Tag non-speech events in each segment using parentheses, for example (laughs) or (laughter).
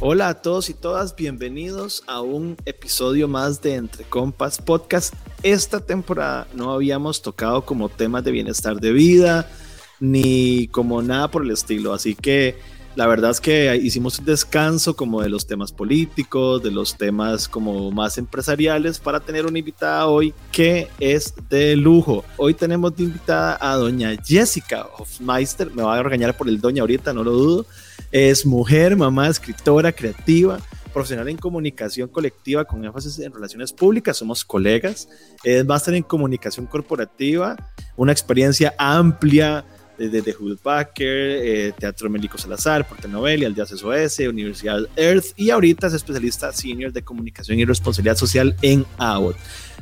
Hola a todos y todas, bienvenidos a un episodio más de Entre Compas Podcast. Esta temporada no habíamos tocado como temas de bienestar de vida ni como nada por el estilo, así que la verdad es que hicimos un descanso como de los temas políticos, de los temas como más empresariales para tener una invitada hoy que es de lujo. Hoy tenemos de invitada a doña Jessica Hofmeister, me va a regañar por el doña ahorita, no lo dudo. Es mujer, mamá, escritora, creativa, profesional en comunicación colectiva con énfasis en relaciones públicas, somos colegas, es máster en comunicación corporativa, una experiencia amplia desde Hewlett Packard, eh, Teatro Mélico Salazar, Porte Novelia, Aldeas SOS, Universidad Earth y ahorita es especialista senior de comunicación y responsabilidad social en Abbott.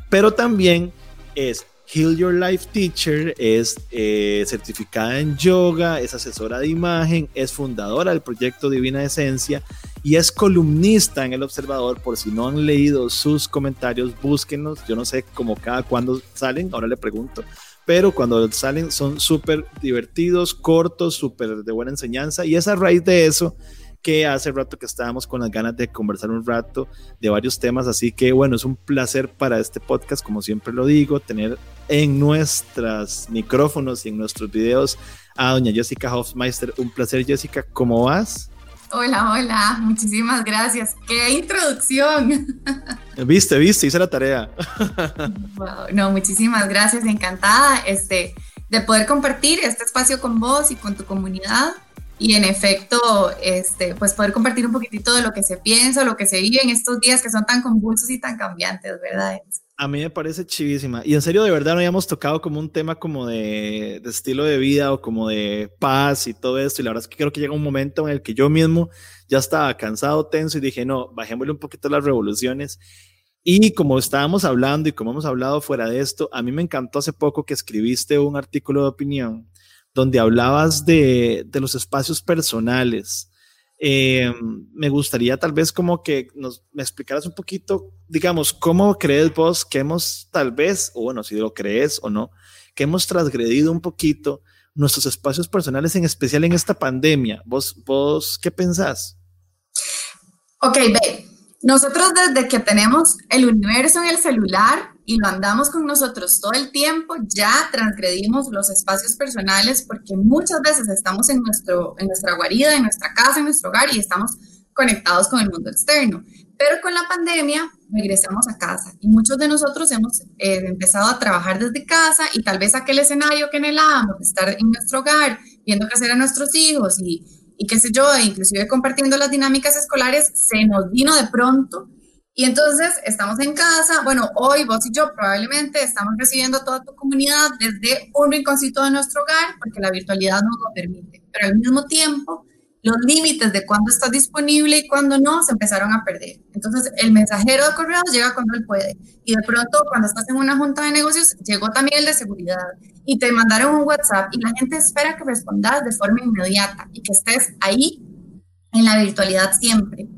Pero también es Heal Your Life Teacher, es eh, certificada en yoga, es asesora de imagen, es fundadora del proyecto Divina Esencia y es columnista en El Observador. Por si no han leído sus comentarios, búsquenos. Yo no sé cómo cada cuándo salen, ahora le pregunto pero cuando salen son súper divertidos, cortos, súper de buena enseñanza y es a raíz de eso que hace rato que estábamos con las ganas de conversar un rato de varios temas, así que bueno, es un placer para este podcast, como siempre lo digo, tener en nuestros micrófonos y en nuestros videos a doña Jessica Hofmeister. Un placer Jessica, ¿cómo vas? Hola, hola, muchísimas gracias. ¡Qué introducción! (laughs) Viste, viste, hice la tarea. no, muchísimas gracias, encantada este, de poder compartir este espacio con vos y con tu comunidad. Y en efecto, este, pues poder compartir un poquitito de lo que se piensa, lo que se vive en estos días que son tan convulsos y tan cambiantes, ¿verdad? A mí me parece chivísima. Y en serio, de verdad, no habíamos tocado como un tema como de, estilo de vida o como de paz y todo esto. Y la verdad es que creo que llega un momento en el que yo mismo ya estaba cansado, tenso y dije, no, bajémosle un poquito las revoluciones. Y como estábamos hablando y como hemos hablado fuera de esto, a mí me encantó hace poco que escribiste un artículo de opinión donde hablabas de, de los espacios personales eh, me gustaría tal vez como que nos me explicaras un poquito, digamos, cómo crees vos que hemos tal vez, o bueno, si lo crees o no, que hemos transgredido un poquito nuestros espacios personales, en especial en esta pandemia. ¿Vos, vos qué pensás? Ok, ve, nosotros desde que tenemos el universo en el celular, y lo andamos con nosotros todo el tiempo, ya transgredimos los espacios personales porque muchas veces estamos en, nuestro, en nuestra guarida, en nuestra casa, en nuestro hogar y estamos conectados con el mundo externo. Pero con la pandemia regresamos a casa y muchos de nosotros hemos eh, empezado a trabajar desde casa y tal vez aquel escenario que anhelábamos, estar en nuestro hogar, viendo crecer a nuestros hijos y, y qué sé yo, inclusive compartiendo las dinámicas escolares, se nos vino de pronto y entonces estamos en casa, bueno, hoy vos y yo probablemente estamos recibiendo a toda tu comunidad desde un rinconcito de nuestro hogar, porque la virtualidad nos lo permite, pero al mismo tiempo los límites de cuándo estás disponible y cuándo no se empezaron a perder. Entonces el mensajero de correos llega cuando él puede y de pronto cuando estás en una junta de negocios llegó también el de seguridad y te mandaron un WhatsApp y la gente espera que respondas de forma inmediata y que estés ahí en la virtualidad siempre.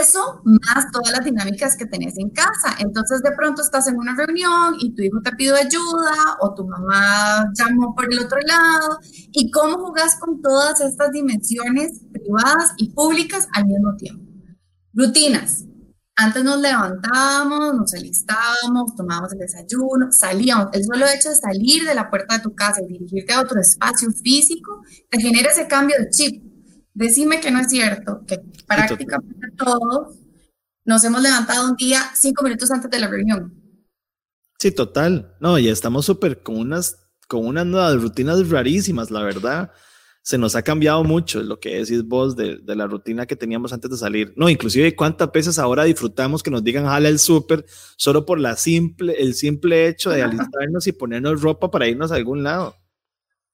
Eso más todas las dinámicas que tenés en casa. Entonces de pronto estás en una reunión y tu hijo te pide ayuda o tu mamá llamó por el otro lado. ¿Y cómo jugás con todas estas dimensiones privadas y públicas al mismo tiempo? Rutinas. Antes nos levantábamos, nos alistábamos, tomábamos el desayuno, salíamos. El solo hecho de salir de la puerta de tu casa y dirigirte a otro espacio físico te genera ese cambio de chip Decime que no es cierto, que prácticamente todos nos hemos levantado un día cinco minutos antes de la reunión. Sí, total. No, ya estamos súper con unas, con unas nuevas rutinas rarísimas, la verdad. Se nos ha cambiado mucho lo que decís vos de, de, la rutina que teníamos antes de salir. No, inclusive cuántas veces ahora disfrutamos que nos digan jala el súper solo por la simple, el simple hecho de alistarnos y ponernos ropa para irnos a algún lado.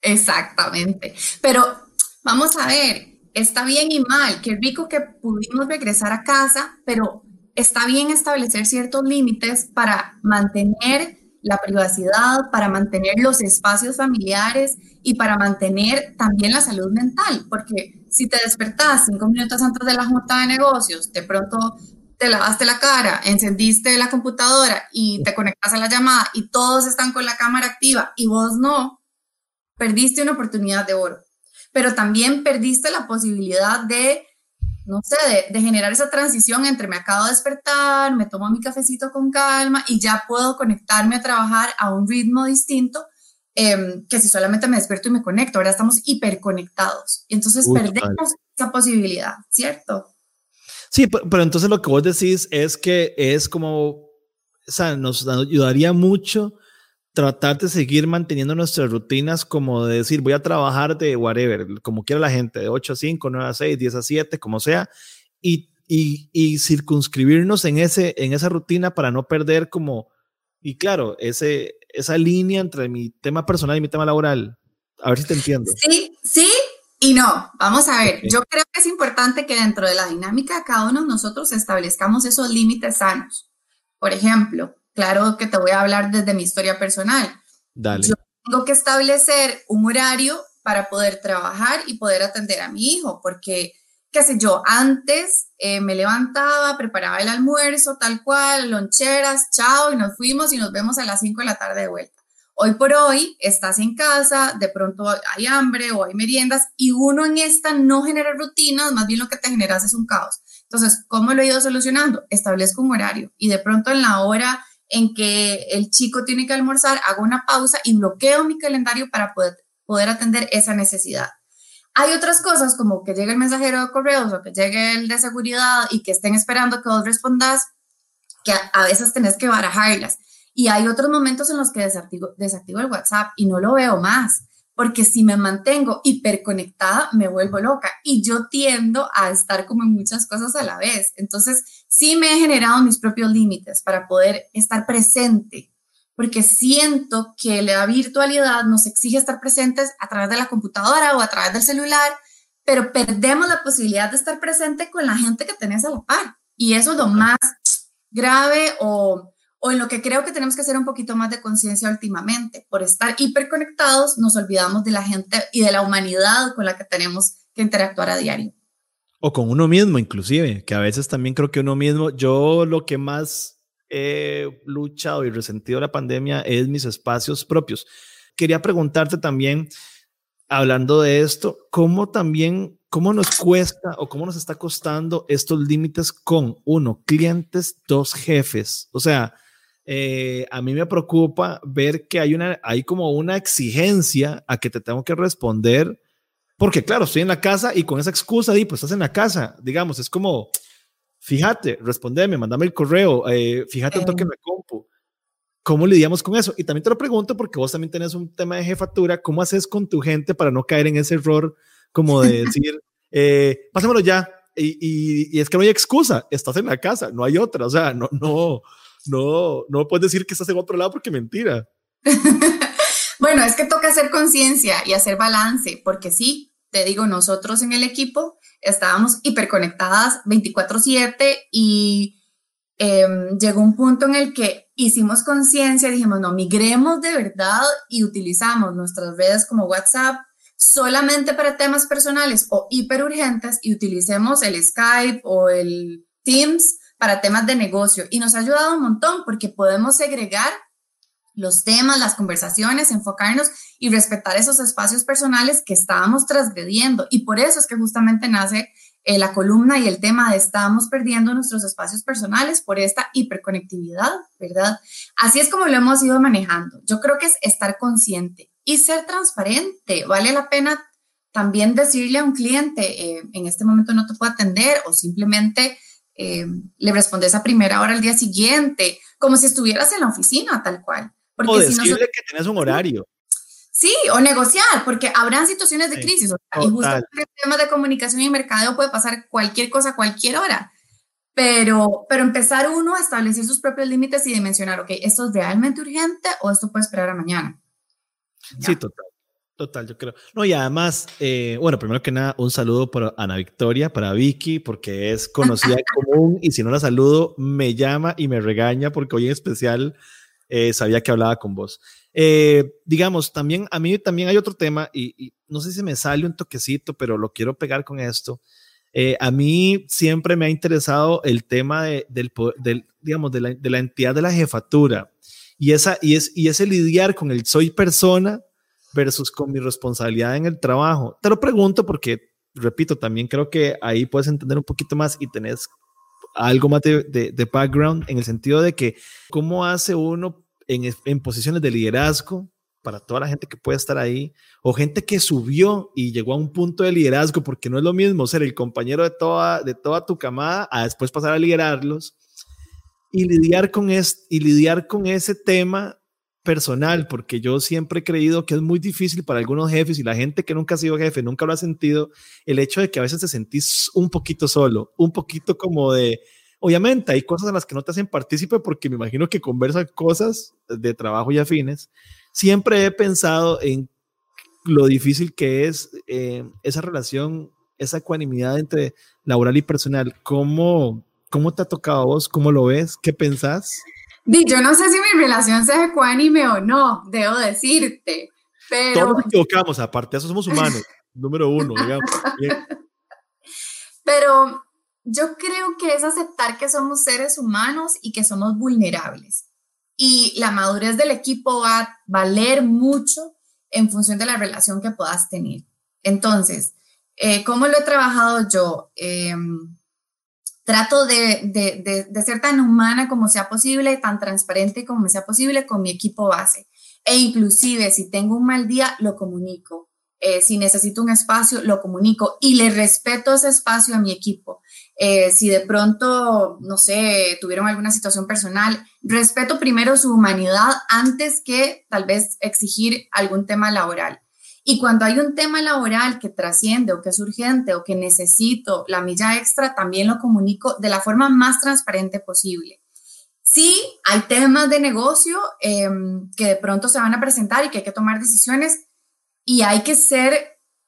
Exactamente. Pero vamos a ver, está bien y mal, qué rico que pudimos regresar a casa, pero está bien establecer ciertos límites para mantener la privacidad, para mantener los espacios familiares y para mantener también la salud mental, porque si te despertás cinco minutos antes de la junta de negocios, de pronto te lavaste la cara, encendiste la computadora y te conectas a la llamada y todos están con la cámara activa y vos no, perdiste una oportunidad de oro, pero también perdiste la posibilidad de, no sé, de, generar esa transición entre me acabo de despertar, me tomo mi cafecito con calma y ya puedo conectarme a trabajar a un ritmo distinto em, que si solamente me despierto y me conecto. Ahora estamos hiperconectados. Y entonces perdemos esa posibilidad, ¿cierto? Sí, pero entonces lo que vos decís es que es como, o sea, nos ayudaría mucho tratar de seguir manteniendo nuestras rutinas como de decir, voy a trabajar de whatever, como quiera la gente, de 8 a 5, 9 a 6, 10 a 7, como sea, y, y, y circunscribirnos en, ese, en esa rutina para no perder como, y claro, ese, esa línea entre mi tema personal y mi tema laboral. A ver si te entiendo. Sí, sí, y no, vamos a ver, yo creo que es importante que dentro de la dinámica de cada uno nosotros establezcamos esos límites sanos. Por ejemplo, claro que te voy a hablar desde mi historia personal. Dale. Yo tengo que establecer un horario para poder trabajar y poder atender a mi hijo, porque, qué sé yo, antes eh, me levantaba, preparaba el almuerzo, tal cual, loncheras, chao, y nos fuimos y nos vemos a las 5 de la tarde de vuelta. Hoy por hoy estás en casa, de pronto hay hambre o hay meriendas y uno en esta no genera rutinas, más bien lo que te generas es un caos. Entonces, ¿cómo lo he ido solucionando? Establezco un horario y de pronto en la hora en que el chico tiene que almorzar, hago una pausa y bloqueo mi calendario para poder, poder atender esa necesidad. Hay otras cosas como que llegue el mensajero de correos o que llegue el de seguridad y que estén esperando que vos respondas, que a veces tenés que barajarlas. Y hay otros momentos en los que desactivo, desactivo el WhatsApp y no lo veo más, porque si me mantengo hiperconectada, me vuelvo loca y yo tiendo a estar como en muchas cosas a la vez. Entonces, sí me he generado mis propios límites para poder estar presente, porque siento que la virtualidad nos exige estar presentes a través de la computadora o a través del celular, pero perdemos la posibilidad de estar presente con la gente que tenés a la par. Y eso es lo más grave o o en lo que creo que tenemos que hacer un poquito más de conciencia últimamente. Por estar hiperconectados, nos olvidamos de la gente y de la humanidad con la que tenemos que interactuar a diario. O con uno mismo, inclusive, que a veces también creo que uno mismo, yo lo que más he luchado y resentido la pandemia es mis espacios propios. Quería preguntarte también, hablando de esto, ¿cómo también, cómo nos cuesta o cómo nos está costando estos límites con, uno, clientes, dos, jefes? O sea, eh, a mí me preocupa ver que hay, una, hay como una exigencia a que te tengo que responder, porque claro, estoy en la casa y con esa excusa, di, pues estás en la casa, digamos, es como, fíjate, respondeme, mandame el correo, eh, fíjate un toque me compu. ¿Cómo lidiamos con eso? Y también te lo pregunto porque vos también tenés un tema de jefatura, ¿cómo haces con tu gente para no caer en ese error como de (laughs) decir, eh, pásamelo ya? Y, y, y, es que no hay excusa, estás en la casa, no hay otra, o sea, no, no, no, no puedes decir que estás en otro lado porque mentira. (laughs) bueno, es que toca hacer conciencia y hacer balance, porque sí, te digo, nosotros en el equipo estábamos hiperconectadas 24/7 y em, llegó un punto en el que hicimos conciencia, dijimos, no, migremos de verdad y utilizamos nuestras redes como WhatsApp solamente para temas personales o hiperurgentes y utilicemos el Skype o el Teams para temas de negocio y nos ha ayudado un montón porque podemos segregar los temas, las conversaciones, enfocarnos y respetar esos espacios personales que estábamos transgrediendo. Y por eso es que justamente nace eh, la columna y el tema de estamos perdiendo nuestros espacios personales por esta hiperconectividad, ¿verdad? Así es como lo hemos ido manejando. Yo creo que es estar consciente y ser transparente. Vale la pena también decirle a un cliente, eh, en este momento no te puedo atender o simplemente eh, le respondes a primera hora al día siguiente, como si estuvieras en la oficina, tal cual. Porque o decirle que tienes un horario. Sí, o negociar, porque habrán situaciones de crisis. y justamente en temas de comunicación y mercadeo puede pasar cualquier cosa cualquier hora. Pero, pero empezar uno a establecer sus propios límites y dimensionar, ok, esto es realmente urgente o esto puede esperar a mañana. Sí, total. Total, yo creo. No, y además, eh, bueno, primero que nada, un saludo para Ana Victoria, para Vicky, porque es conocida (laughs) común y si no la saludo, me llama y me regaña porque hoy en especial eh, sabía que hablaba con vos. Eh, digamos, también a mí también hay otro tema y, no sé si me sale un toquecito, pero lo quiero pegar con esto. a mí siempre me ha interesado el tema de, del, del, digamos, de la, de la entidad de la jefatura y, esa, y, es, y ese lidiar con el soy persona versus con mi responsabilidad en el trabajo? Te lo pregunto porque, repito, también creo que ahí puedes entender un poquito más y tenés algo más de, de, background en el sentido de que cómo hace uno en, en posiciones de liderazgo para toda la gente que puede estar ahí, o gente que subió y llegó a un punto de liderazgo, porque no es lo mismo ser el compañero de toda, de toda tu camada a después pasar a liderarlos y lidiar con, es, y lidiar con ese tema personal, porque yo siempre he creído que es muy difícil para algunos jefes y la gente que nunca ha sido jefe, nunca lo ha sentido, el hecho de que a veces te sentís un poquito solo, un poquito como de, obviamente hay cosas en las que no te hacen partícipe porque me imagino que conversan cosas de trabajo y afines, siempre he pensado en lo difícil que es eh, esa relación, esa ecuanimidad entre laboral y personal. ¿Cómo, ¿Cómo te ha tocado a vos? ¿Cómo lo ves? ¿Qué pensás? Yo no sé si mi relación sea ecuánime o no, debo decirte. Pero... Todos nos equivocamos, aparte de eso somos humanos, (laughs) número uno, digamos. Pero yo creo que es aceptar que somos seres humanos y que somos vulnerables y la madurez del equipo va a valer mucho en función de la relación que puedas tener. Entonces, eh, ¿cómo lo he trabajado yo? Em, trato de, ser tan humana como sea posible, tan transparente como sea posible con mi equipo base. E inclusive si tengo un mal día, lo comunico. Eh, si necesito un espacio, lo comunico y le respeto ese espacio a mi equipo. Eh, si de pronto, no sé, tuvieron alguna situación personal, respeto primero su humanidad antes que tal vez exigir algún tema laboral. Y cuando hay un tema laboral que trasciende o que es urgente o que necesito la milla extra, también lo comunico de la forma más transparente posible. Sí, hay temas de negocio em, que de pronto se van a presentar y que hay que tomar decisiones y hay que ser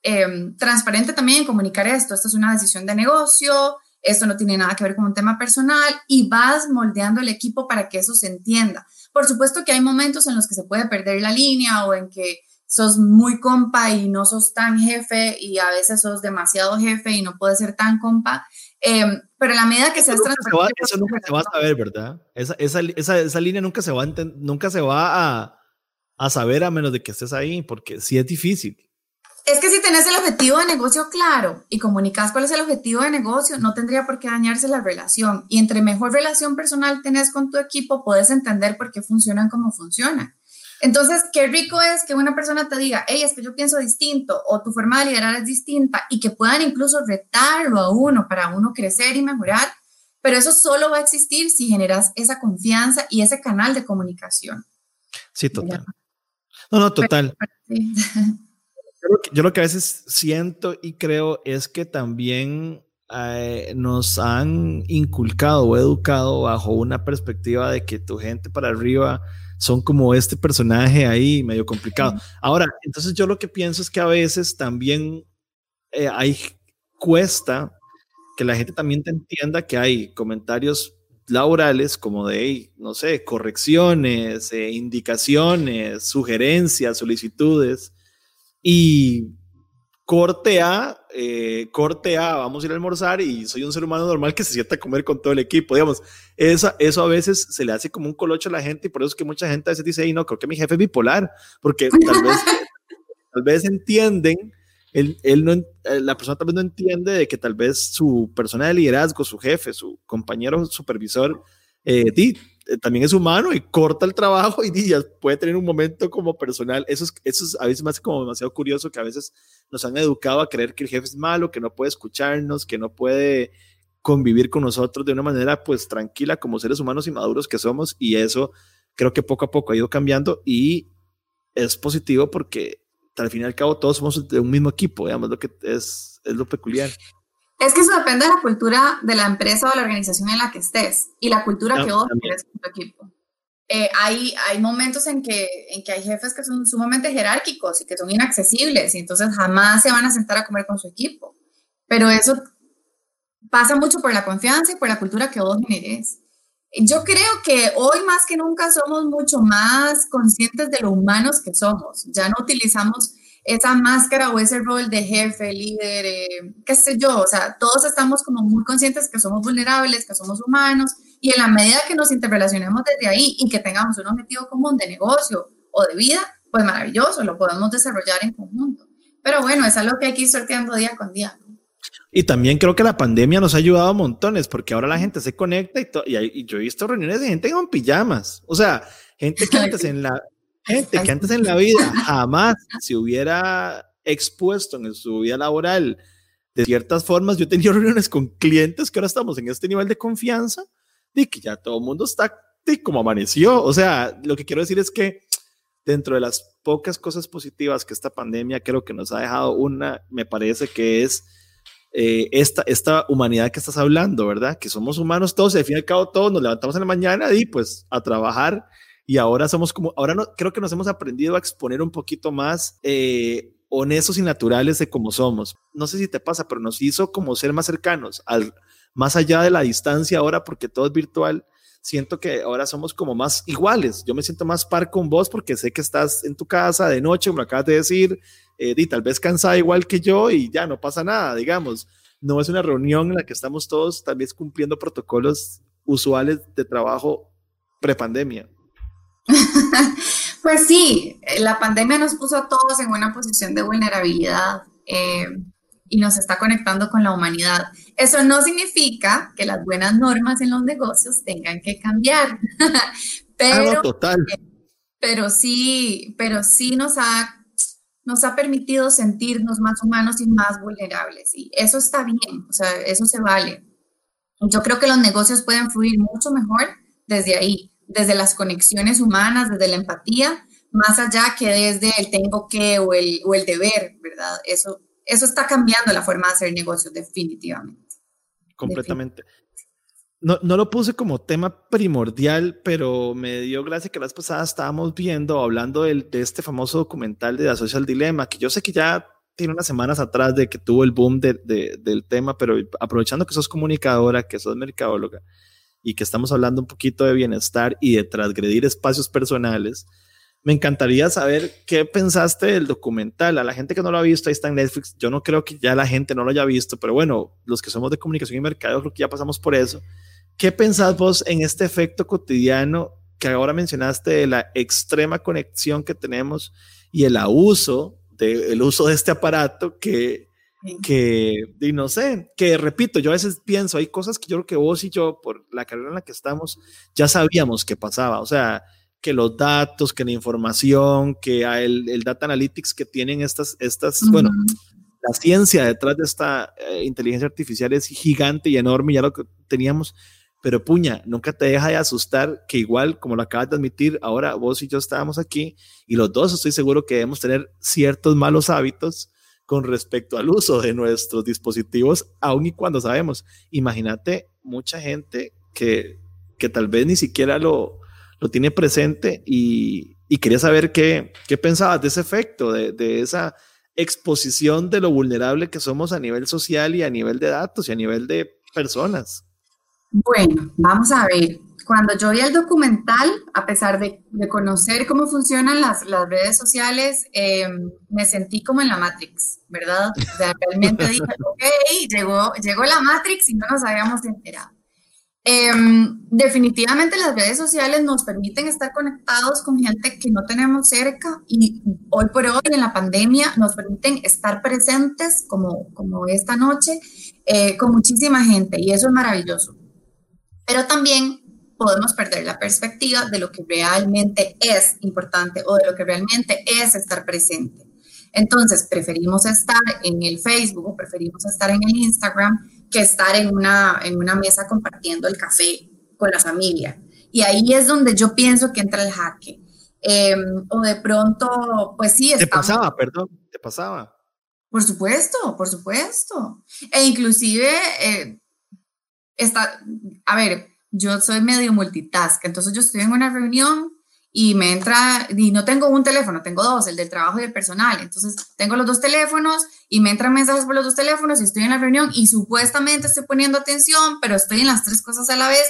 em, transparente también en comunicar esto. Esta es una decisión de negocio, esto no tiene nada que ver con un tema personal y vas moldeando el equipo para que eso se entienda. Por supuesto que hay momentos en los que se puede perder la línea o en que sos muy compa y no sos tan jefe y a veces sos demasiado jefe y no puedes ser tan compa. Em, pero a la medida que seas transparente... Eso nunca se va a saber, ¿verdad? Esa, esa, esa, esa línea nunca se va, a, nunca se va a, a saber a menos de que estés ahí, porque sí es difícil. Es que si tenés el objetivo de negocio claro y comunicas cuál es el objetivo de negocio, no tendría por qué dañarse la relación. Y entre mejor relación personal tenés con tu equipo, puedes entender por qué funcionan como funcionan. Entonces, qué rico es que una persona te diga, hey, es que yo pienso distinto o tu forma de liderar es distinta y que puedan incluso retarlo a uno para uno crecer y mejorar. Pero eso solo va a existir si generas esa confianza y ese canal de comunicación. Sí, total. No, no, total. Yo lo, que, a veces siento y creo es que también eh, nos han inculcado o educado bajo una perspectiva de que tu gente para arriba son como este personaje ahí medio complicado. Ahora, entonces yo lo que pienso es que a veces también eh, hay cuesta que la gente también te entienda que hay comentarios laborales como de, no sé, correcciones, eh, indicaciones, sugerencias, solicitudes y corte A, eh, corte A, vamos a ir a almorzar y soy un ser humano normal que se sienta a comer con todo el equipo, digamos, eso, eso a veces se le hace como un colocho a la gente y por eso es que mucha gente a veces dice, no, creo que mi jefe es bipolar, porque tal vez, (laughs) tal vez entienden, él, él no, eh, la persona tal vez no entiende de que tal vez su persona de liderazgo, su jefe, su compañero supervisor, eh, también es humano y corta el trabajo (laughs) y ya puede tener un momento como personal. Eso es, eso es a veces más como demasiado curioso que a veces nos han educado a creer que el jefe es malo, que no puede escucharnos, que no puede convivir con nosotros de una manera pues tranquila como seres humanos y maduros que somos y eso creo que poco a poco ha ido cambiando y es positivo porque al fin y al cabo todos somos de un mismo equipo, digamos, lo que es, es lo peculiar. Es que eso depende de la cultura de la empresa o de la organización en la que estés y la cultura que vos tienes con tu equipo. Eh, hay, hay momentos en que, en que hay jefes que son sumamente jerárquicos y que son inaccesibles y entonces jamás se van a sentar a comer con su equipo. Pero eso pasa mucho por la confianza y por la cultura que vos generes. Yo creo que hoy más que nunca somos mucho más conscientes de lo humanos que somos. Ya no utilizamos esa máscara o ese rol de jefe, líder, eh, qué sé yo, o sea, todos estamos como muy conscientes que somos vulnerables, que somos humanos, y en la medida que nos interrelacionemos desde ahí y que tengamos un objetivo común de negocio o de vida, pues maravilloso, lo podemos desarrollar en conjunto. Pero bueno, es algo que hay que ir sorteando día con día. Y también creo que la pandemia nos ha ayudado montones, porque ahora la gente se conecta y, y, yo he visto reuniones de gente con pijamas. O sea, gente que antes (laughs) en la, gente que antes en la vida jamás se hubiera expuesto en su vida laboral de ciertas formas. Yo he tenido reuniones con clientes que ahora estamos en este nivel de confianza y que ya todo el mundo está como amaneció. O sea, lo que quiero decir es que dentro de las pocas cosas positivas que esta pandemia creo que nos ha dejado una, me parece que es eh, esta, esta humanidad que estás hablando, ¿verdad? Que somos humanos todos y al fin y al cabo todos nos levantamos en la mañana y pues a trabajar y ahora somos como, ahora no, creo que nos hemos aprendido a exponer un poquito más eh, honestos y naturales de cómo somos. No sé si te pasa, pero nos hizo como ser más cercanos, al, más allá de la distancia ahora porque todo es virtual siento que ahora somos como más iguales. Yo me siento más par con vos porque sé que estás en tu casa de noche, como acabas de decir, eh, y tal vez cansada igual que yo y ya no pasa nada, digamos. No es una reunión en la que estamos todos tal vez cumpliendo protocolos usuales de trabajo prepandemia. (laughs) pues sí, la pandemia nos puso a todos en una posición de vulnerabilidad. Eh, y nos está conectando con la humanidad. Eso no significa que las buenas normas en los negocios tengan que cambiar, (laughs) pero, total. pero sí, pero sí nos ha, nos ha permitido sentirnos más humanos y más vulnerables. Y eso está bien, o sea, eso se vale. Yo creo que los negocios pueden fluir mucho mejor desde ahí, desde las conexiones humanas, desde la empatía, más allá que desde el tengo que o el, o el deber, ¿verdad? Eso, eso está cambiando la forma de hacer negocios definitivamente. Completamente. No, no, lo puse como tema primordial, pero me dio gracia que las pasadas estábamos viendo, hablando del, de este famoso documental de The Social Dilemma, que yo sé que ya tiene unas semanas atrás de que tuvo el boom de, del tema, pero aprovechando que sos comunicadora, que sos mercadóloga y que estamos hablando un poquito de bienestar y de transgredir espacios personales, me encantaría saber qué pensaste del documental. A la gente que no lo ha visto, ahí está en Netflix. Yo no creo que ya la gente no lo haya visto, pero bueno, los que somos de comunicación y mercado, creo que ya pasamos por eso. ¿Qué pensás vos en este efecto cotidiano que ahora mencionaste de la extrema conexión que tenemos y el abuso de, el uso de este aparato que, que, y no sé, que repito, yo a veces pienso, hay cosas que yo creo que vos y yo, por la carrera en la que estamos, ya sabíamos que pasaba. O sea, que los datos, que la información, que el, el data analytics que tienen estas, estas bueno, la ciencia detrás de esta eh, inteligencia artificial es gigante y enorme, ya lo que teníamos, pero puña, nunca te deja de asustar que igual, como lo acabas de admitir, ahora vos y yo estábamos aquí y los dos estoy seguro que debemos tener ciertos malos hábitos con respecto al uso de nuestros dispositivos, aun y cuando sabemos. Imagínate mucha gente que, que tal vez ni siquiera lo, lo tiene presente y, quería saber qué, qué, pensabas de ese efecto, de, esa exposición de lo vulnerable que somos a nivel social y a nivel de datos y a nivel de personas. Bueno, vamos a ver. Cuando yo vi el documental, a pesar de, conocer cómo funcionan las, redes sociales, em, me sentí como en la Matrix, ¿verdad? O sea, realmente dije, (laughs) ok, llegó, llegó la Matrix y no nos habíamos enterado. Em, definitivamente las redes sociales nos permiten estar conectados con gente que no tenemos cerca y hoy por hoy en la pandemia nos permiten estar presentes como, como esta noche eh, con muchísima gente y eso es maravilloso. Pero también podemos perder la perspectiva de lo que realmente es importante o de lo que realmente es estar presente. Entonces, preferimos estar en el Facebook o preferimos estar en el Instagram que estar en una, en una mesa compartiendo el café con la familia. Y ahí es donde yo pienso que entra el jaque. Em, o de pronto, pues sí. Te pasaba, perdón, te pasaba. Por supuesto, por supuesto. E inclusive, eh, está, a ver, yo soy medio multitask, entonces yo estoy en una reunión y me entra, y no tengo un teléfono, tengo dos, el del trabajo y el personal. Entonces tengo los dos teléfonos y me entran mensajes por los dos teléfonos y estoy en la reunión y supuestamente estoy poniendo atención, pero estoy en las tres cosas a la vez.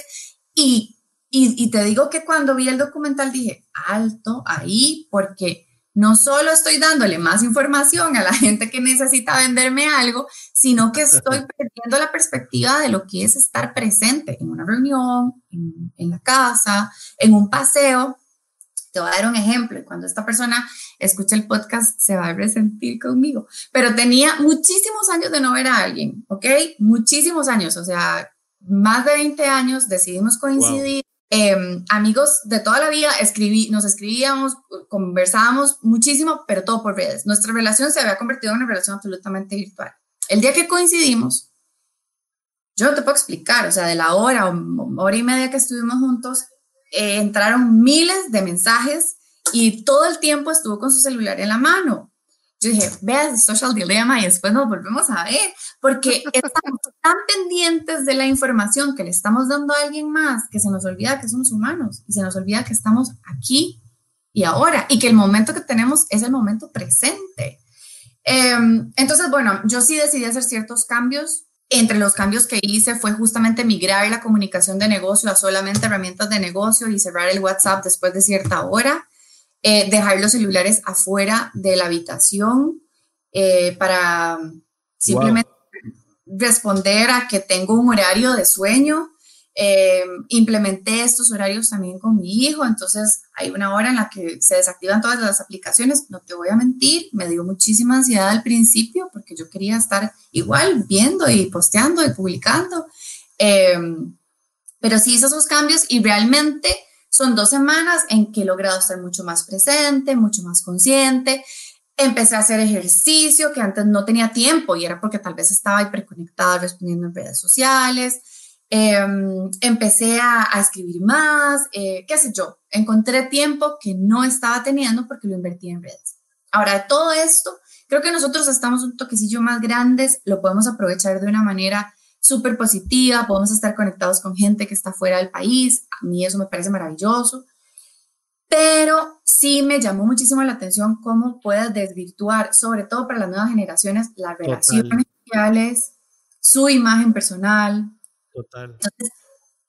Y, y, y te digo que cuando vi el documental dije, alto ahí, porque no solo estoy dándole más información a la gente que necesita venderme algo, sino que estoy (laughs) perdiendo la perspectiva de lo que es estar presente en una reunión, en, en la casa, en un paseo Te voy a dar un ejemplo y cuando esta persona escuche el podcast se va a resentir conmigo. Pero tenía muchísimos años de no ver a alguien, ¿ok? Muchísimos años, o sea, más de 20 años decidimos coincidir. Em, amigos de toda la vida, escribí, nos escribíamos, conversábamos muchísimo, pero todo por redes. Nuestra relación se había convertido en una relación absolutamente virtual. El día que coincidimos, yo no te puedo explicar, o sea, de la hora o hora y media que estuvimos juntos, eh, entraron miles de mensajes y todo el tiempo estuvo con su celular en la mano. Yo dije, veas Social Dilemma y después nos volvemos a ver, porque (laughs) estamos tan pendientes de la información que le estamos dando a alguien más que se nos olvida que somos humanos y se nos olvida que estamos aquí y ahora y que el momento que tenemos es el momento presente. Em, entonces, bueno, yo sí decidí hacer ciertos cambios entre los cambios que hice fue justamente migrar la comunicación de negocio a solamente herramientas de negocio y cerrar el WhatsApp después de cierta hora, eh, dejar los celulares afuera de la habitación eh, para simplemente responder a que tengo un horario de sueño. Eh, implementé estos horarios también con mi hijo, entonces hay una hora en la que se desactivan todas las aplicaciones, no te voy a mentir, me dio muchísima ansiedad al principio porque yo quería estar igual viendo y posteando y publicando, pero sí hice esos cambios y realmente son dos semanas en que he logrado estar mucho más presente, mucho más consciente. Empecé a hacer ejercicio que antes no tenía tiempo y era porque tal vez estaba hiperconectada respondiendo en redes sociales. Em, empecé a, escribir más, eh, qué sé yo, encontré tiempo que no estaba teniendo porque lo invertí en redes. Ahora, todo esto, creo que nosotros estamos un toquecillo más grandes, lo podemos aprovechar de una manera súper positiva, podemos estar conectados con gente que está fuera del país, a mí eso me parece maravilloso, pero sí me llamó muchísimo la atención cómo puedes desvirtuar, sobre todo para las nuevas generaciones, las relaciones sociales, su imagen personal, Total.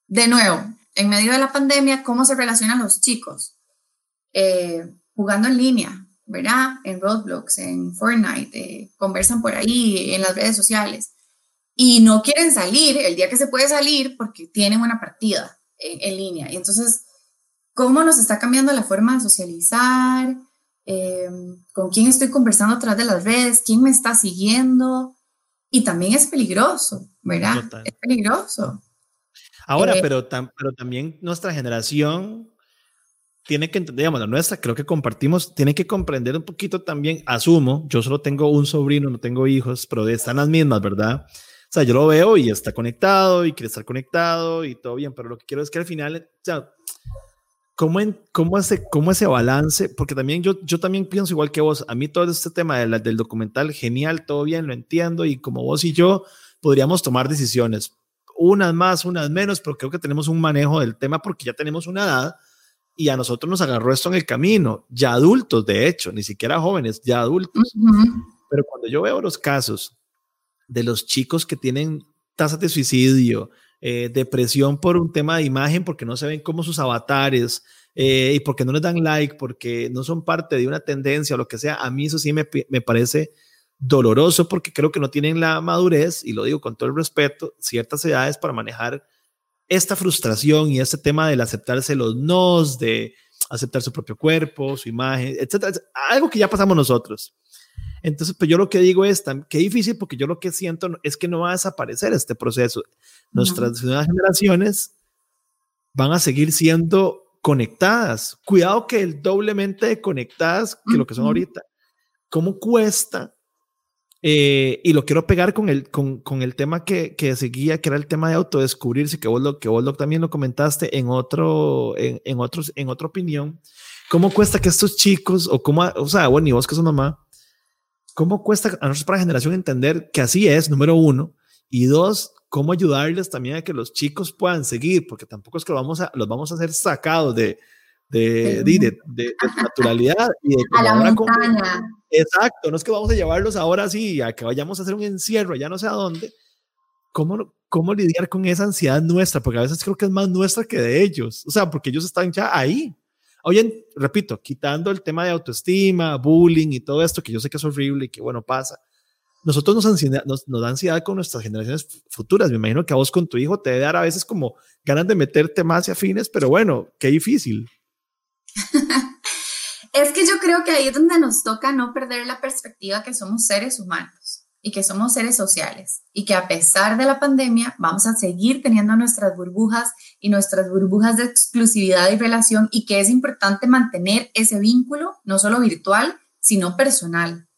de nuevo, en medio de la pandemia, ¿cómo se relacionan los chicos? Eh, jugando en línea, ¿verdad? En Roblox, en Fortnite, eh, conversan por ahí, en las redes sociales. Y no quieren salir el día que se puede salir porque tienen una partida en, línea. Y entonces, ¿cómo nos está cambiando la forma de socializar? Eh, ¿Con quién estoy conversando a través de las redes? ¿Quién me está siguiendo? Y también es peligroso, ¿verdad? Es peligroso. Ahora, eh, pero, pero también nuestra generación tiene que entender, digamos, la nuestra, creo que compartimos, tiene que comprender un poquito también, asumo, yo solo tengo un sobrino, no tengo hijos, pero están las mismas, ¿verdad? O sea, yo lo veo y está conectado y quiere estar conectado y todo bien, pero lo que quiero es que al final, o sea, ¿Cómo, en, cómo, ese, ¿Cómo ese balance? Porque también yo, yo también pienso igual que vos. A mí todo este tema de del documental, genial, todo bien, lo entiendo. Y como vos y yo podríamos tomar decisiones, unas más, unas menos, pero creo que tenemos un manejo del tema porque ya tenemos una edad y a nosotros nos agarró esto en el camino, ya adultos, de hecho, ni siquiera jóvenes, ya adultos. Pero cuando yo veo los casos de los chicos que tienen tasas de suicidio, eh, depresión por un tema de imagen, porque no se ven como sus avatares eh, y porque no les dan like, porque no son parte de una tendencia o lo que sea. A mí eso sí me, me parece doloroso porque creo que no tienen la madurez, y lo digo con todo el respeto, ciertas edades para manejar esta frustración y este tema del aceptarse los nos, de aceptar su propio cuerpo, su imagen, etcétera, algo que ya pasamos nosotros. Entonces, pues yo lo que digo es, que difícil porque yo lo que siento es que no va a desaparecer este proceso. Nuestras nuevas generaciones van a seguir siendo conectadas. Cuidado que el doblemente conectadas que lo que son ahorita. ¿Cómo cuesta? Eh, y lo quiero pegar con el, con, con el tema que, que, seguía, que era el tema de autodescubrirse, que vos, lo, que vos lo, también lo comentaste en, otro, en, en, otros, en otra opinión. ¿Cómo cuesta que estos chicos, o cómo, o sea, bueno, y vos que sos mamá, ¿Cómo cuesta a para generación entender que así es, número uno? Y dos, ¿cómo ayudarles también a que los chicos puedan seguir? Porque tampoco es que los vamos a, los vamos a hacer sacados de, de, de, de, naturalidad. Y de (laughs) a la montaña. exacto, no es que vamos a llevarlos ahora así, a que vayamos a hacer un encierro, ya no sé a dónde. ¿Cómo, ¿Cómo lidiar con esa ansiedad nuestra? Porque a veces creo que es más nuestra que de ellos. O sea, porque ellos están ya ahí. Oye, repito, quitando el tema de autoestima, bullying y todo esto, que yo sé que es horrible y que bueno, pasa. Nosotros nos, ansiedad, da ansiedad con nuestras generaciones futuras. Me imagino que a vos con tu hijo te debe dar a veces como ganas de meterte más y afines, pero bueno, qué difícil. (laughs) Es que yo creo que ahí es donde nos toca no perder la perspectiva que somos seres humanos y que somos seres sociales y que a pesar de la pandemia vamos a seguir teniendo nuestras burbujas y nuestras burbujas de exclusividad y relación y que es importante mantener ese vínculo, no solo virtual, sino personal.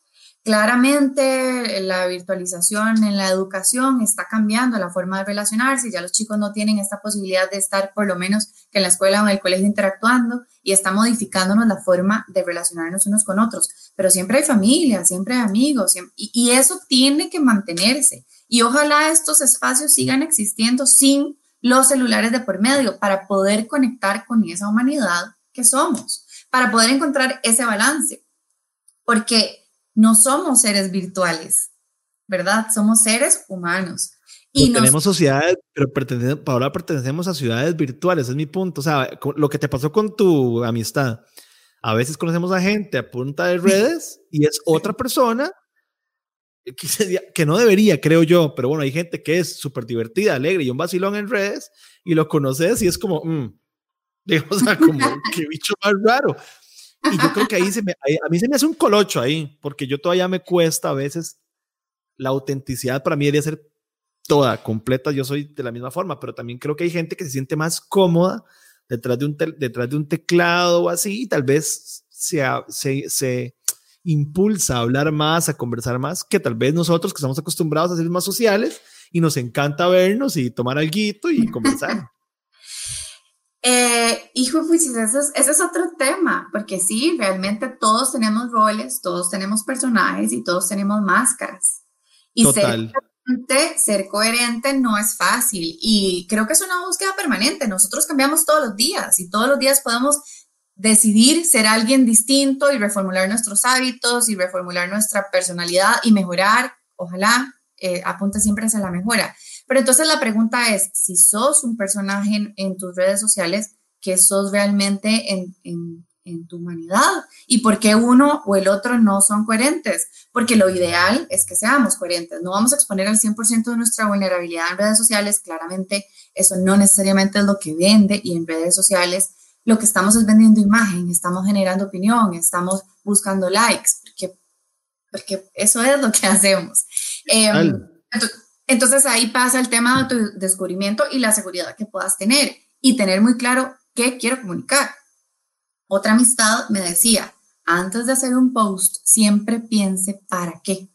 Claramente la virtualización en la educación está cambiando la forma de relacionarse, ya los chicos no tienen esta posibilidad de estar por lo menos en la escuela o en el colegio interactuando y está modificándonos la forma de relacionarnos unos con otros, pero siempre hay familia, siempre hay amigos y, y eso tiene que mantenerse. Y ojalá estos espacios sigan existiendo sin los celulares de por medio para poder conectar con esa humanidad que somos, para poder encontrar ese balance, porque no somos seres virtuales, ¿verdad? Somos seres humanos. Y tenemos sociedades, pero ahora pertenecemos a ciudades virtuales, es mi punto. O sea, lo que te pasó con tu amistad. A veces conocemos a gente a punta de redes y es otra persona que, que no debería, creo yo, pero bueno, hay gente que es súper divertida, alegre y un vacilón en redes y lo conoces y es como, mm, (laughs) o sea, como, (laughs) qué bicho más raro. Y yo creo que ahí se me, a mí se me hace un colocho ahí, porque yo todavía me cuesta a veces la autenticidad para mí debería ser toda, completa, yo soy de la misma forma, pero también creo que hay gente que se siente más cómoda detrás de un, detrás de un teclado o así, y tal vez se, se, se impulsa a hablar más, a conversar más, que tal vez nosotros que estamos acostumbrados a ser más sociales y nos encanta vernos y tomar algo y conversar. Eh, hijo, pues ese es, ese es otro tema, porque sí, realmente todos tenemos roles, todos tenemos personajes y todos tenemos máscaras. Y Ser, coherente, ser coherente no es fácil y creo que es una búsqueda permanente. Nosotros cambiamos todos los días y todos los días podemos decidir ser alguien distinto y reformular nuestros hábitos y reformular nuestra personalidad y mejorar, ojalá, eh, apunte siempre hacia la mejora. Pero entonces la pregunta es, si sos un personaje en, tus redes sociales, ¿qué sos realmente en, en, en, tu humanidad? ¿Y por qué uno o el otro no son coherentes? Porque lo ideal es que seamos coherentes. No vamos a exponer al 100% de nuestra vulnerabilidad en redes sociales. Claramente eso no necesariamente es lo que vende y en redes sociales lo que estamos es vendiendo imagen, estamos generando opinión, estamos buscando likes, porque, porque eso es lo que (laughs) hacemos. Eh, entonces ahí pasa el tema de tu descubrimiento y la seguridad que puedas tener y tener muy claro qué quiero comunicar. Otra amistad me decía, antes de hacer un post, siempre piense para qué.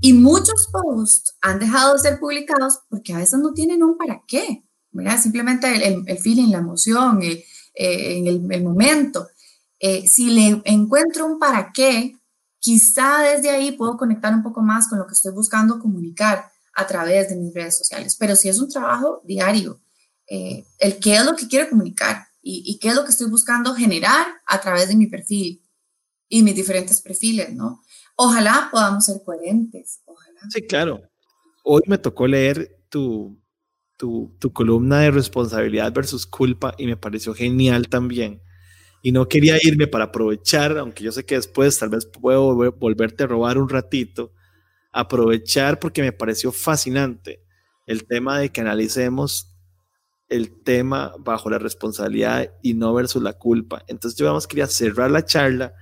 Y muchos posts han dejado de ser publicados porque a veces no tienen un para qué. Simplemente el, el, feeling, la emoción, eh, eh, en el, momento. Eh, si le encuentro un para qué, quizá desde ahí puedo conectar un poco más con lo que estoy buscando comunicar a través de mis redes sociales. Pero si es un trabajo diario, eh, el qué es lo que quiero comunicar y, qué es lo que estoy buscando generar a través de mi perfil y mis diferentes perfiles, ¿no? Ojalá podamos ser coherentes. Sí, claro. Hoy me tocó leer tu, tu, tu columna de responsabilidad versus culpa y me pareció genial también. Y no quería irme para aprovechar, aunque yo sé que después tal vez puedo volverte a robar un ratito, aprovechar porque me pareció fascinante el tema de que analicemos el tema bajo la responsabilidad y no versus la culpa. Entonces yo vamos quería cerrar la charla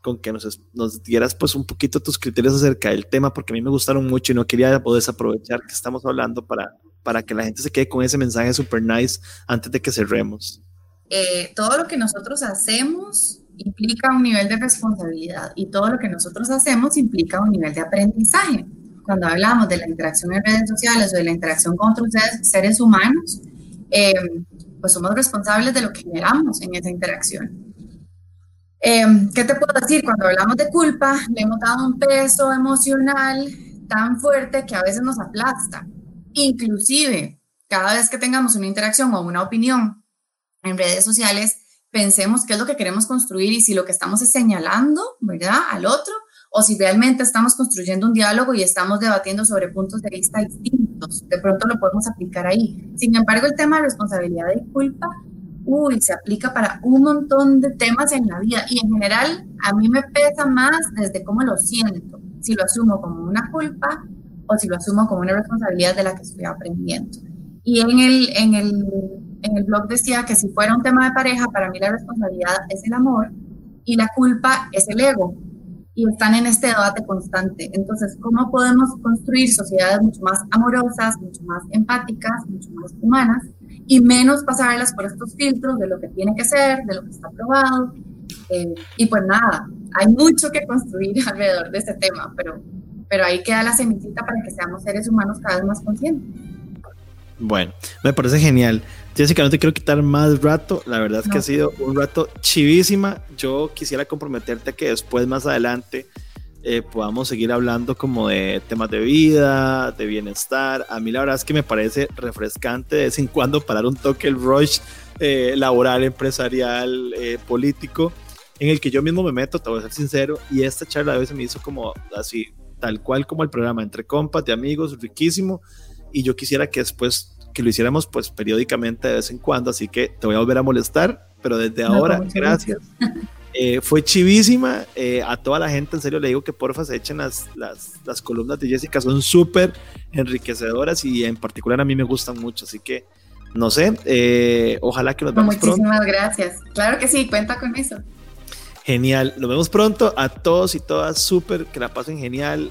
con que nos, nos, dieras pues un poquito tus criterios acerca del tema porque a mí me gustaron mucho y no quería poder aprovechar que estamos hablando para, para que la gente se quede con ese mensaje super nice antes de que cerremos. Eh, todo lo que nosotros hacemos implica un nivel de responsabilidad y todo lo que nosotros hacemos implica un nivel de aprendizaje. Cuando hablamos de la interacción en redes sociales o de la interacción con otros seres, humanos, eh, pues somos responsables de lo que generamos en esa interacción. Eh, ¿Qué te puedo decir? Cuando hablamos de culpa, le hemos dado un peso emocional tan fuerte que a veces nos aplasta. Inclusive, cada vez que tengamos una interacción o una opinión en redes sociales, pensemos qué es lo que queremos construir y si lo que estamos es señalando, ¿verdad?, al otro, o si realmente estamos construyendo un diálogo y estamos debatiendo sobre puntos de vista distintos. De pronto lo podemos aplicar ahí. Sin embargo, el tema de responsabilidad y culpa, uy, se aplica para un montón de temas en la vida y en general a mí me pesa más desde cómo lo siento, si lo asumo como una culpa o si lo asumo como una responsabilidad de la que estoy aprendiendo. Y en el, en el en el blog decía que si fuera un tema de pareja, para mí la responsabilidad es el amor y la culpa es el ego y están en este debate constante. Entonces, ¿cómo podemos construir sociedades mucho más amorosas, mucho más empáticas, mucho más humanas y menos pasarlas por estos filtros de lo que tiene que ser, de lo que está aprobado? Eh, y pues nada, hay mucho que construir (laughs) alrededor de este tema, pero, pero ahí queda la semillita para que seamos seres humanos cada vez más conscientes. Bueno, me parece genial. Jessica, no te quiero quitar más rato. La verdad es que ha sido un rato chivísima. Yo quisiera comprometerte a que después, más adelante, eh, podamos seguir hablando como de temas de vida, de bienestar. A mí la verdad es que me parece refrescante de vez en cuando parar un toque el rush eh, laboral, empresarial, eh, político, en el que yo mismo me meto, te voy a ser sincero, y esta charla a veces me hizo como así, tal cual como el programa, entre compas, de amigos, riquísimo y yo quisiera que después que lo hiciéramos pues periódicamente de vez en cuando, así que te voy a volver a molestar, pero desde ahora, gracias. Eh, fue chivísima, eh, a toda la gente en serio le digo que porfa se echen las, las, las columnas de Jessica, son súper enriquecedoras y en particular a mí me gustan mucho, así que no sé, eh, ojalá que nos veamos pronto. Muchísimas gracias, claro que sí, cuenta con eso. Genial, nos vemos pronto a todos y todas, súper, que la pasen genial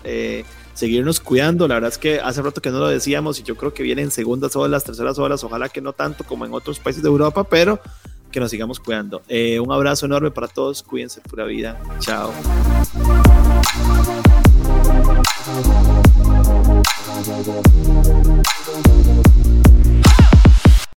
seguirnos cuidando. La verdad es que hace rato que no lo decíamos y yo creo que vienen segundas olas, terceras olas, ojalá que no tanto como en otros países de Europa, pero que nos sigamos cuidando. Eh, un abrazo enorme para todos, cuídense, pura vida. Chao.